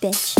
bitch.